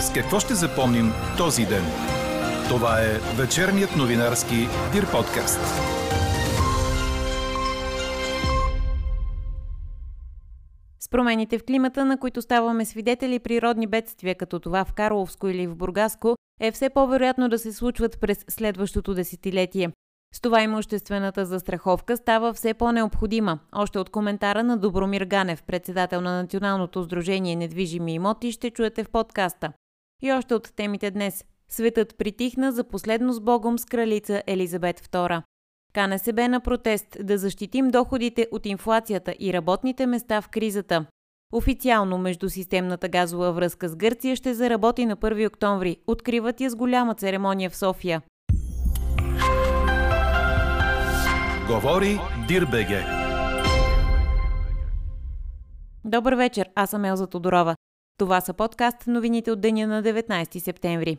С какво ще запомним този ден? Това е вечерният новинарски Дир подкаст. С промените в климата, на които ставаме свидетели природни бедствия, като това в Карловско или в Бургаско, е все по-вероятно да се случват през следващото десетилетие. С това имуществената застраховка става все по-необходима. Още от коментара на Добромир Ганев, председател на Националното сдружение Недвижими имоти, ще чуете в подкаста. И още от темите днес. Светът притихна за последно с Богом с кралица Елизабет II. КНСБ на протест да защитим доходите от инфлацията и работните места в кризата. Официално междусистемната газова връзка с Гърция ще заработи на 1 октомври. Откриват я с голяма церемония в София. Говори Дирбеге. Добър вечер, аз съм Елза Тодорова. Това са подкаст новините от деня на 19 септември.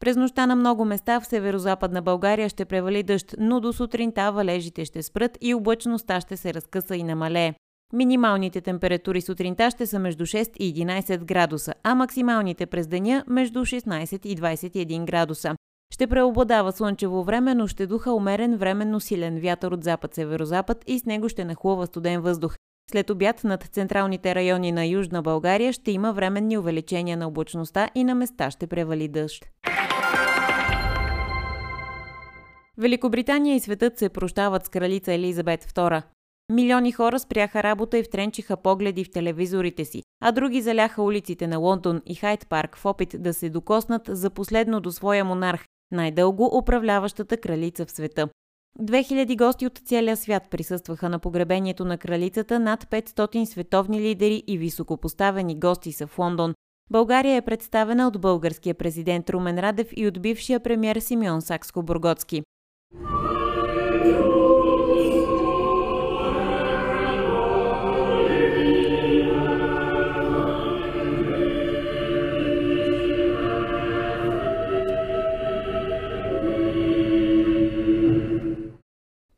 През нощта на много места в северо-западна България ще превали дъжд, но до сутринта валежите ще спрат и облачността ще се разкъса и намалее. Минималните температури сутринта ще са между 6 и 11 градуса, а максималните през деня между 16 и 21 градуса. Ще преобладава слънчево време, но ще духа умерен временно силен вятър от запад-северозапад и с него ще нахлува студен въздух. След обяд над централните райони на Южна България ще има временни увеличения на облачността и на места ще превали дъжд. Великобритания и светът се прощават с кралица Елизабет II. Милиони хора спряха работа и втренчиха погледи в телевизорите си, а други заляха улиците на Лондон и Хайт парк в опит да се докоснат за последно до своя монарх, най-дълго управляващата кралица в света. 2000 гости от целия свят присъстваха на погребението на кралицата, над 500 световни лидери и високопоставени гости са в Лондон. България е представена от българския президент Румен Радев и от бившия премьер Симеон Сакско-Бургоцки.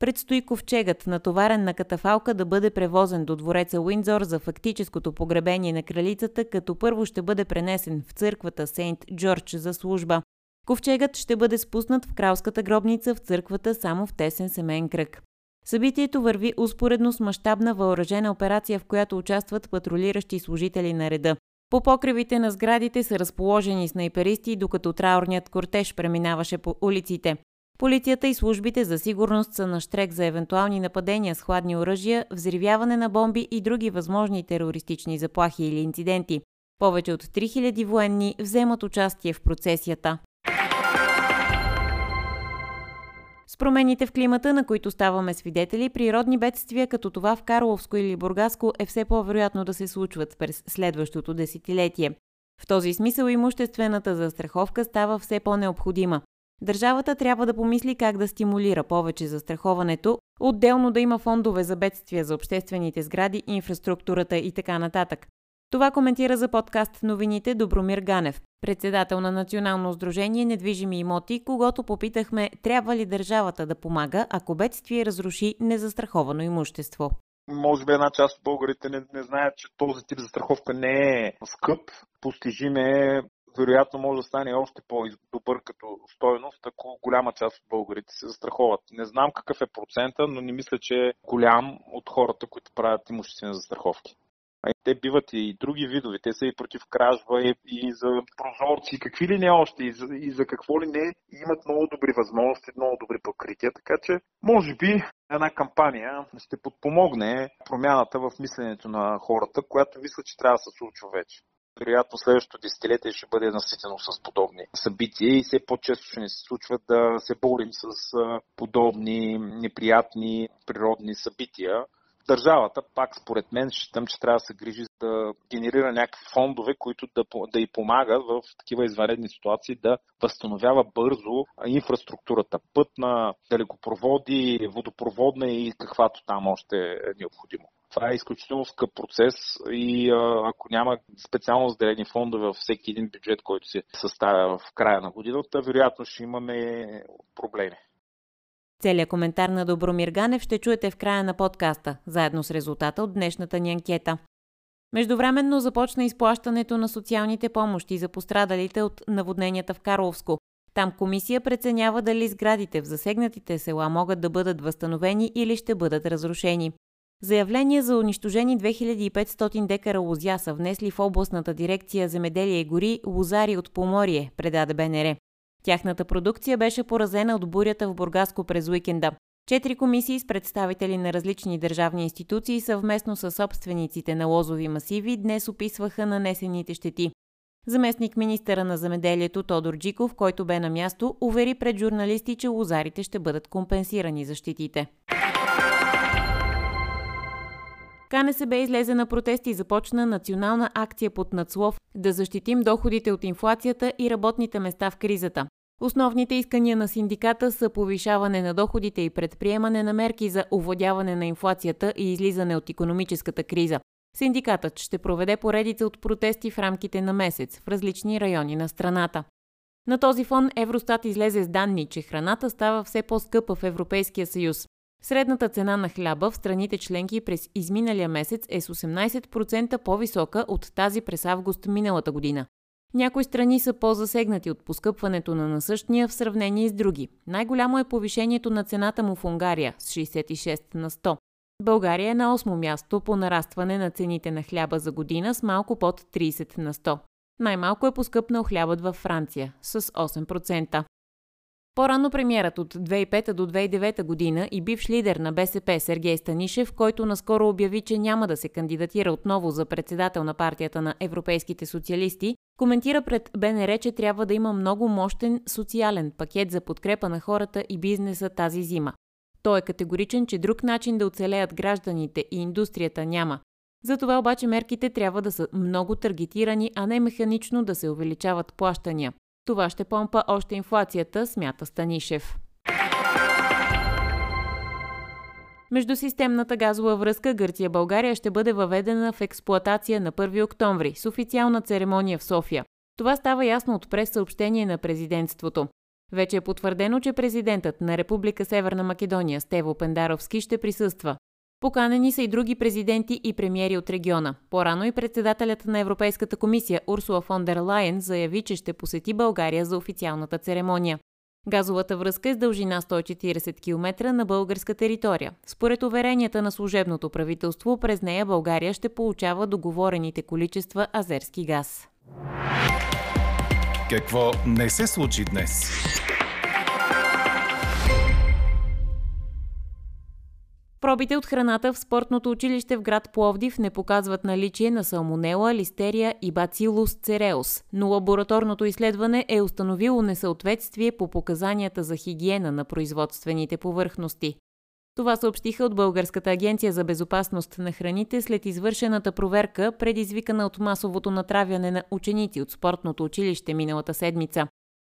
Предстои ковчегът, натоварен на катафалка, да бъде превозен до двореца Уиндзор за фактическото погребение на кралицата, като първо ще бъде пренесен в църквата Сейнт Джордж за служба. Ковчегът ще бъде спуснат в кралската гробница в църквата само в тесен семейен кръг. Събитието върви успоредно с мащабна въоръжена операция, в която участват патрулиращи служители на реда. По покривите на сградите са разположени снайперисти, докато траурният кортеж преминаваше по улиците. Полицията и службите за сигурност са на штрек за евентуални нападения с хладни оръжия, взривяване на бомби и други възможни терористични заплахи или инциденти. Повече от 3000 военни вземат участие в процесията. С промените в климата, на които ставаме свидетели, природни бедствия като това в Карловско или Бургаско е все по-вероятно да се случват през следващото десетилетие. В този смисъл имуществената застраховка става все по-необходима. Държавата трябва да помисли как да стимулира повече застраховането, отделно да има фондове за бедствия за обществените сгради, инфраструктурата и така нататък. Това коментира за подкаст новините Добромир Ганев, председател на Национално сдружение Недвижими имоти, когато попитахме трябва ли държавата да помага, ако бедствие разруши незастраховано имущество. Може би една част от българите не, не знаят, че този тип застраховка не е скъп, постижим е вероятно може да стане още по-добър като стоеност, ако голяма част от българите се застраховат. Не знам какъв е процента, но не мисля, че е голям от хората, които правят имуществени застраховки. А те биват и други видове. Те са и против кражба, и, и за прозорци, какви ли не още, и за, и за какво ли не. Имат много добри възможности, много добри покрития. Така че, може би, една кампания ще подпомогне промяната в мисленето на хората, която мисля, че трябва да се случва вече вероятно следващото десетилетие ще бъде наситено с подобни събития и все по-често ще ни се случва да се борим с подобни неприятни природни събития. Държавата, пак според мен, считам, че трябва да се грижи да генерира някакви фондове, които да, да й помагат в такива извънредни ситуации да възстановява бързо инфраструктурата, пътна, далекопроводи, водопроводна и каквато там още е необходимо. Това е изключително скъп процес и ако няма специално заделени фондове във всеки един бюджет, който се съставя в края на годината, вероятно ще имаме проблеми. Целият коментар на Добромир Ганев ще чуете в края на подкаста, заедно с резултата от днешната ни анкета. Междувременно започна изплащането на социалните помощи за пострадалите от наводненията в Карловско. Там комисия преценява дали сградите в засегнатите села могат да бъдат възстановени или ще бъдат разрушени. Заявления за унищожени 2500 декара лозя са внесли в областната дирекция Земеделие и гори Лозари от Поморие, предаде БНР. Тяхната продукция беше поразена от бурята в Бургаско през уикенда. Четири комисии с представители на различни държавни институции съвместно с собствениците на лозови масиви днес описваха нанесените щети. Заместник министъра на замеделието Тодор Джиков, който бе на място, увери пред журналисти, че лозарите ще бъдат компенсирани за щетите. КНСБ излезе на протести и започна национална акция под надслов да защитим доходите от инфлацията и работните места в кризата. Основните искания на синдиката са повишаване на доходите и предприемане на мерки за овладяване на инфлацията и излизане от економическата криза. Синдикатът ще проведе поредица от протести в рамките на месец в различни райони на страната. На този фон Евростат излезе с данни, че храната става все по-скъпа в Европейския съюз. Средната цена на хляба в страните членки през изминалия месец е с 18% по-висока от тази през август миналата година. Някои страни са по-засегнати от поскъпването на насъщния в сравнение с други. Най-голямо е повишението на цената му в Унгария с 66 на 100. България е на 8 място по нарастване на цените на хляба за година с малко под 30 на 100. Най-малко е поскъпнал хлябът във Франция с 8%. По-рано премиерът от 2005 до 2009 година и бивш лидер на БСП Сергей Станишев, който наскоро обяви, че няма да се кандидатира отново за председател на партията на европейските социалисти, коментира пред БНР, че трябва да има много мощен социален пакет за подкрепа на хората и бизнеса тази зима. Той е категоричен, че друг начин да оцелеят гражданите и индустрията няма. Затова обаче мерките трябва да са много таргетирани, а не механично да се увеличават плащания. Това ще помпа още инфлацията, смята Станишев. Междусистемната газова връзка Гърция-България ще бъде въведена в експлоатация на 1 октомври с официална церемония в София. Това става ясно от прес-съобщение на президентството. Вече е потвърдено, че президентът на Република Северна Македония Стево Пендаровски ще присъства. Поканени са и други президенти и премиери от региона. По-рано и председателят на Европейската комисия Урсула фон дер Лайен заяви, че ще посети България за официалната церемония. Газовата връзка е с дължина 140 км на българска територия. Според уверенията на служебното правителство, през нея България ще получава договорените количества азерски газ. Какво не се случи днес? Пробите от храната в спортното училище в град Пловдив не показват наличие на салмонела, листерия и бацилус цереус, но лабораторното изследване е установило несъответствие по показанията за хигиена на производствените повърхности. Това съобщиха от Българската агенция за безопасност на храните след извършената проверка, предизвикана от масовото натравяне на ученици от спортното училище миналата седмица.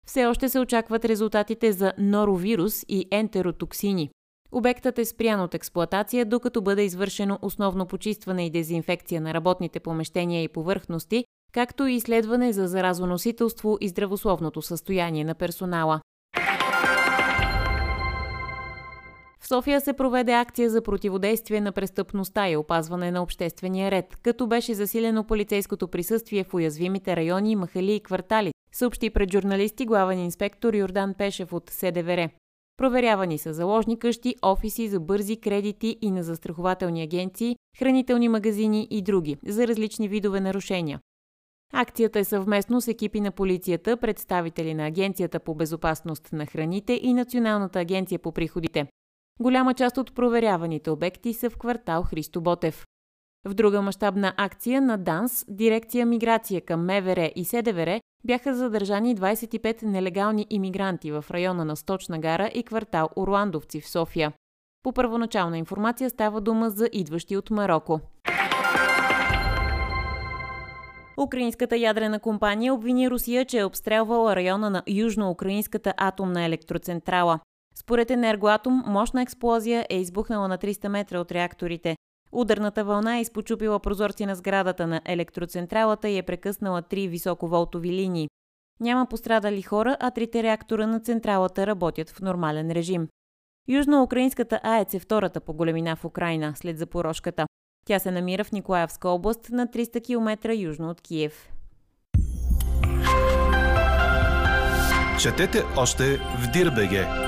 Все още се очакват резултатите за норовирус и ентеротоксини. Обектът е спрян от експлоатация, докато бъде извършено основно почистване и дезинфекция на работните помещения и повърхности, както и изследване за заразоносителство и здравословното състояние на персонала. В София се проведе акция за противодействие на престъпността и опазване на обществения ред, като беше засилено полицейското присъствие в уязвимите райони, махали и квартали, съобщи пред журналисти главен инспектор Йордан Пешев от СДВР. Проверявани са заложни къщи, офиси за бързи кредити и на застрахователни агенции, хранителни магазини и други за различни видове нарушения. Акцията е съвместно с екипи на полицията, представители на Агенцията по безопасност на храните и Националната агенция по приходите. Голяма част от проверяваните обекти са в квартал Христо Ботев. В друга мащабна акция на ДАНС, дирекция Миграция към МВР и СДВР бяха задържани 25 нелегални иммигранти в района на Сточна гара и квартал Орландовци в София. По първоначална информация става дума за идващи от Марокко. Украинската ядрена компания обвини Русия, че е обстрелвала района на южноукраинската атомна електроцентрала. Според Енергоатом, мощна експлозия е избухнала на 300 метра от реакторите. Ударната вълна е изпочупила прозорци на сградата на електроцентралата и е прекъснала три високоволтови линии. Няма пострадали хора, а трите реактора на централата работят в нормален режим. Южноукраинската АЕЦ е втората по големина в Украина, след запорожката. Тя се намира в Николаевска област на 300 км южно от Киев. Четете още в Дирбеге.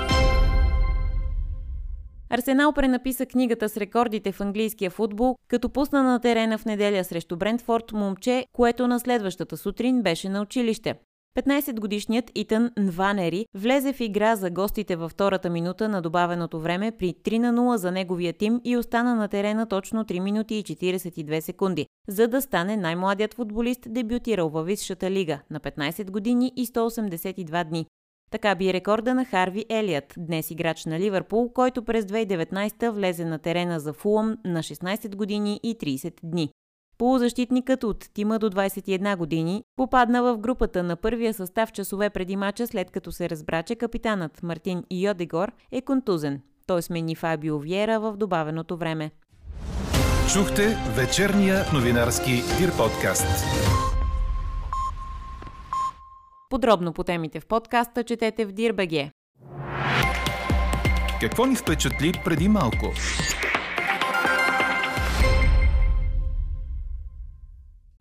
Арсенал пренаписа книгата с рекордите в английския футбол, като пусна на терена в неделя срещу Брентфорд момче, което на следващата сутрин беше на училище. 15-годишният Итан Нванери влезе в игра за гостите във втората минута на добавеното време при 3 на 0 за неговия тим и остана на терена точно 3 минути и 42 секунди, за да стане най-младият футболист, дебютирал във Висшата лига на 15 години и 182 дни. Така би рекорда на Харви Елият, днес играч на Ливърпул, който през 2019 влезе на терена за Фулъм на 16 години и 30 дни. Полузащитникът от тима до 21 години попадна в групата на първия състав часове преди мача, след като се разбра, че капитанът Мартин Йодегор е контузен. Той смени Фабио Виера в добавеното време. Чухте вечерния новинарски Дир подкаст. Подробно по темите в подкаста четете в Дирбеге. Какво ни впечатли преди малко?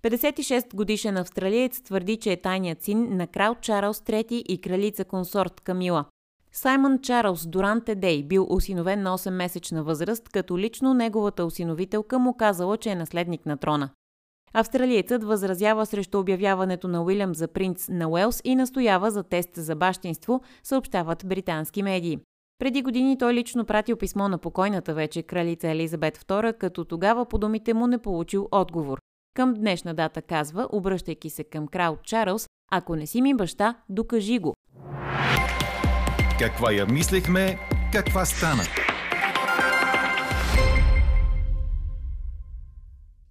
56 годишен австралиец твърди, че е тайният син на крал Чарлз III и кралица консорт Камила. Саймън Чарлз Дуранте Дей бил осиновен на 8-месечна възраст, като лично неговата осиновителка му казала, че е наследник на трона. Австралиецът възразява срещу обявяването на Уилям за принц на Уелс и настоява за тест за бащинство, съобщават британски медии. Преди години той лично пратил писмо на покойната вече кралица Елизабет II, като тогава по думите му не получил отговор. Към днешна дата казва, обръщайки се към крал Чарлз, ако не си ми баща, докажи го. Каква я мислехме, каква стана?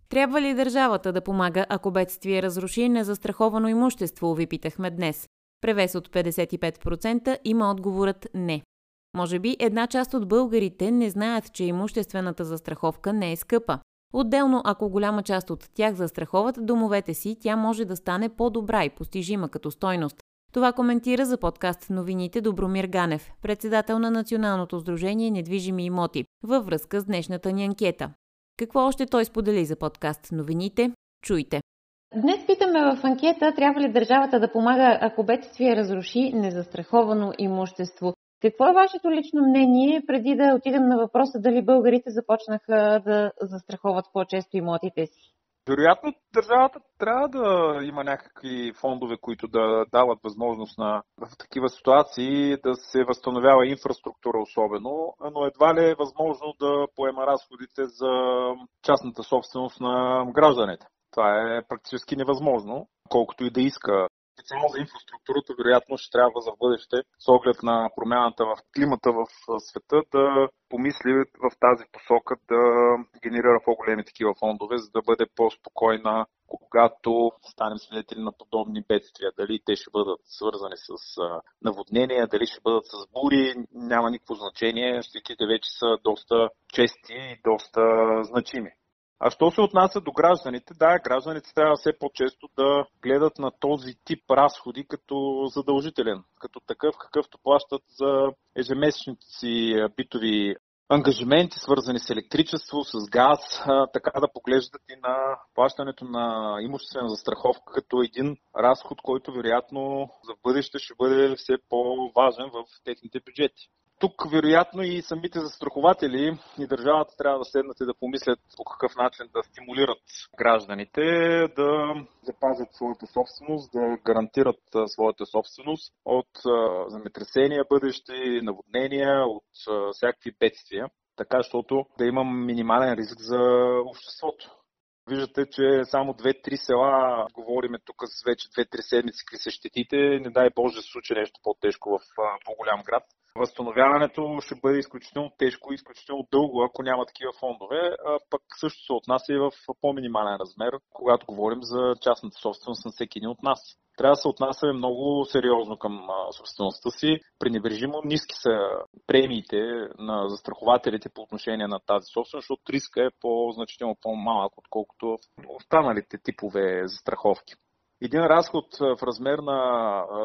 Трябва ли държавата да помага, ако бедствие разруши незастраховано имущество, ви питахме днес. Превес от 55% има отговорът не. Може би една част от българите не знаят, че имуществената застраховка не е скъпа. Отделно, ако голяма част от тях застраховат домовете си, тя може да стане по-добра и постижима като стойност. Това коментира за подкаст новините Добромир Ганев, председател на Националното сдружение Недвижими имоти, във връзка с днешната ни анкета. Какво още той сподели за подкаст новините? Чуйте! Днес питаме в анкета, трябва ли държавата да помага, ако бедствие разруши незастраховано имущество. Какво е вашето лично мнение, преди да отидем на въпроса дали българите започнаха да застраховат по-често имотите си? Вероятно, държавата трябва да има някакви фондове, които да дават възможност на в такива ситуации да се възстановява инфраструктура особено, но едва ли е възможно да поема разходите за частната собственост на гражданите. Това е практически невъзможно, колкото и да иска специално за инфраструктурата, вероятно ще трябва за бъдеще, с оглед на промяната в климата в света, да помисли в тази посока да генерира по-големи такива фондове, за да бъде по-спокойна, когато станем свидетели на подобни бедствия. Дали те ще бъдат свързани с наводнения, дали ще бъдат с бури, няма никакво значение. Щетите вече са доста чести и доста значими. А що се отнася до гражданите, да, гражданите трябва все по-често да гледат на този тип разходи като задължителен, като такъв, какъвто плащат за ежемесечните си битови ангажименти, свързани с електричество, с газ, така да поглеждат и на плащането на имуществена застраховка като един разход, който вероятно за бъдеще ще бъде все по-важен в техните бюджети. Тук, вероятно, и самите застрахователи и държавата трябва да седнат и да помислят по какъв начин да стимулират гражданите да запазят своята собственост, да гарантират своята собственост от земетресения бъдещи, наводнения, от всякакви бедствия, така, защото да имам минимален риск за обществото. Виждате, че само 2-3 села, говориме тук с вече 2-3 седмици, какви са щетите, не дай Боже се случи нещо по-тежко в по-голям град. Възстановяването ще бъде изключително тежко и изключително дълго, ако няма такива фондове, а пък също се отнася и в по-минимален размер, когато говорим за частната собственост на всеки един от нас трябва да се отнасяме много сериозно към собствеността си. Пренебрежимо ниски са премиите на застрахователите по отношение на тази собственост, защото риска е по-значително по-малък, отколкото останалите типове застраховки. Един разход в размер на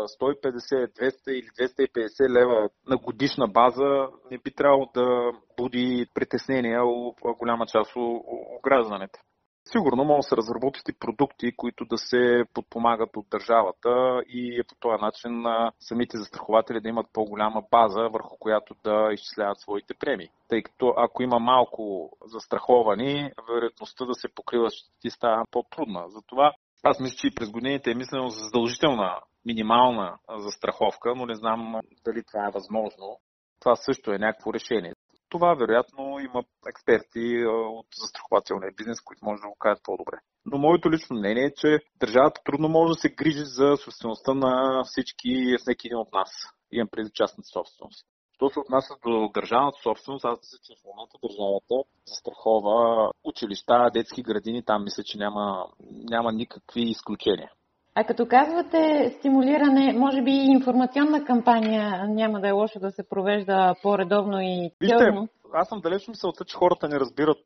150, 200 или 250 лева на годишна база не би трябвало да буди притеснения у голяма част от гражданите. Сигурно може да се разработят и продукти, които да се подпомагат от държавата и по този начин самите застрахователи да имат по-голяма база, върху която да изчисляват своите премии. Тъй като ако има малко застраховани, вероятността да се покриват щети става по-трудна. Затова аз мисля, че и през годините е мислено за задължителна минимална застраховка, но не знам дали това е възможно. Това също е някакво решение. Това вероятно има експерти от застрахователния бизнес, които може да го кажат по-добре. Но моето лично мнение е, че държавата трудно може да се грижи за собствеността на всички, всеки един от нас. Имам преди частната собственост. Що се отнася до държавната собственост, аз мисля, че в момента държавата застрахова училища, детски градини, там мисля, че няма, няма никакви изключения. А като казвате стимулиране, може би и информационна кампания няма да е лошо да се провежда по-редовно и Вижте, аз съм далеч мисълта, че хората не разбират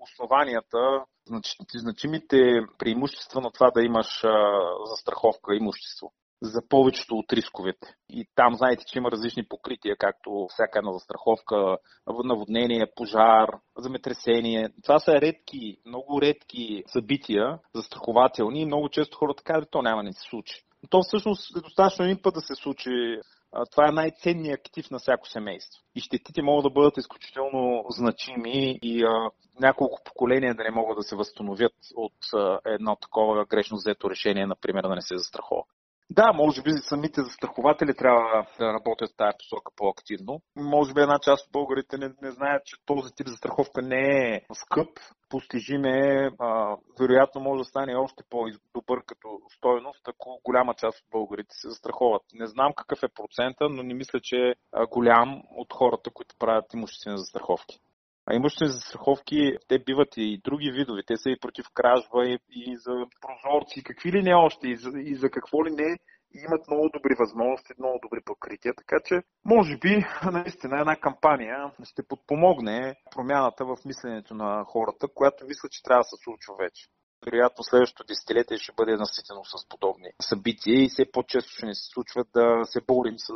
основанията, значимите преимущества на това да имаш застраховка имущество за повечето от рисковете. И там знаете, че има различни покрития, както всяка една застраховка, наводнение, пожар, земетресение. Това са редки, много редки събития, застрахователни и много често хората казват, то няма да се случи. Но то всъщност е достатъчно един път да се случи. Това е най-ценният актив на всяко семейство. И щетите могат да бъдат изключително значими и а, няколко поколения да не могат да се възстановят от а, едно такова грешно взето решение, например, да не се застрахова. Да, може би самите застрахователи трябва да работят в тази посока по-активно. Може би една част от българите не, не знаят, че този тип застраховка не е скъп, постижим е, а, вероятно може да стане още по-добър като стоеност, ако голяма част от българите се застраховат. Не знам какъв е процента, но не мисля, че е голям от хората, които правят имуществени застраховки. А имуществени застраховки, те биват и други видове. Те са и против кражба, и, и за прозорци, какви ли не още, и за, и за какво ли не? Имат много добри възможности, много добри покрития, така че може би наистина една кампания ще подпомогне промяната в мисленето на хората, която мисля, че трябва да се случва вече. Вероятно следващото десетилетие ще бъде наситено с подобни събития и все по-често ще ни се случва да се борим с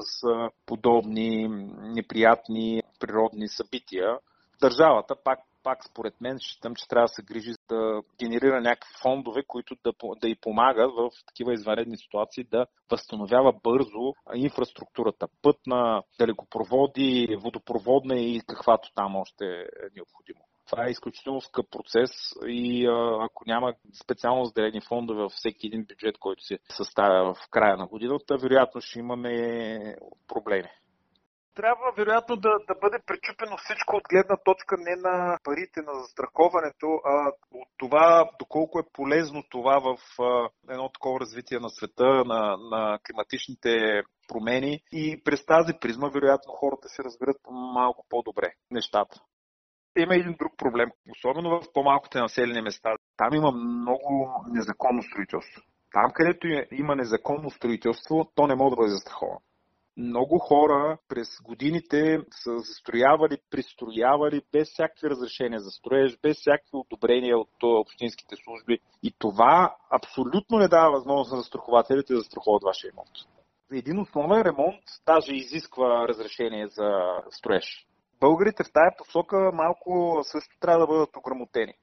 подобни неприятни природни събития, държавата, пак, пак според мен, считам, че трябва да се грижи да генерира някакви фондове, които да, да й помагат в такива изваредни ситуации да възстановява бързо инфраструктурата, пътна, далекопроводи, водопроводна и каквато там още е необходимо. Това е изключително скъп процес и ако няма специално заделени фондове във всеки един бюджет, който се съставя в края на годината, вероятно ще имаме проблеми трябва вероятно да, да бъде пречупено всичко от гледна точка не на парите на застраховането, а от това доколко е полезно това в едно такова развитие на света, на, на климатичните промени и през тази призма вероятно хората се разберат малко по-добре нещата. Има един друг проблем, особено в по-малките населени места. Там има много незаконно строителство. Там, където има незаконно строителство, то не може да бъде застраховано много хора през годините са застроявали, пристроявали без всякакви разрешения за строеж, без всякакви одобрения от общинските служби. И това абсолютно не дава възможност на застрахователите да застраховат вашия имот. Един основен ремонт даже изисква разрешение за строеж. Българите в тая посока малко също трябва да бъдат ограмотени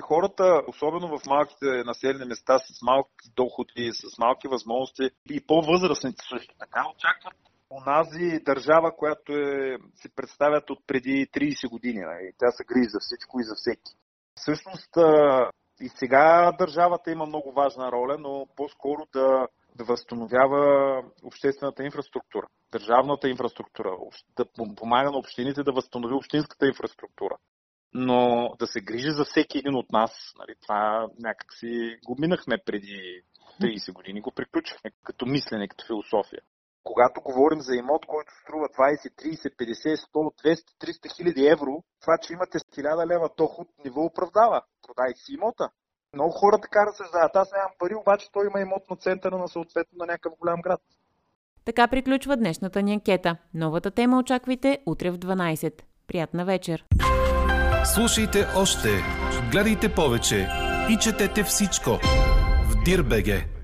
хората, особено в малките населени места с малки доходи, с малки възможности и по-възрастните също така очакват онази държава, която е, се представят от преди 30 години. Нали? Тя се грижи за всичко и за всеки. Всъщност и сега държавата има много важна роля, но по-скоро да, да възстановява обществената инфраструктура, държавната инфраструктура, да помага на общините да възстанови общинската инфраструктура. Но да се грижи за всеки един от нас, нали, това някак си го минахме преди 30 години, го приключихме като мислене, като философия. Когато говорим за имот, който струва 20, 30, 50, 100, 200, 300 хиляди евро, това, че имате 1000 лева доход, не ви оправдава. Продайте си имота. Много хора така разсъждават. Аз нямам пари, обаче той има имот на центъра на съответно на някакъв голям град. Така приключва днешната ни анкета. Новата тема очаквайте утре в 12. Приятна вечер! Слушайте още, гледайте повече и четете всичко в Дирбеге.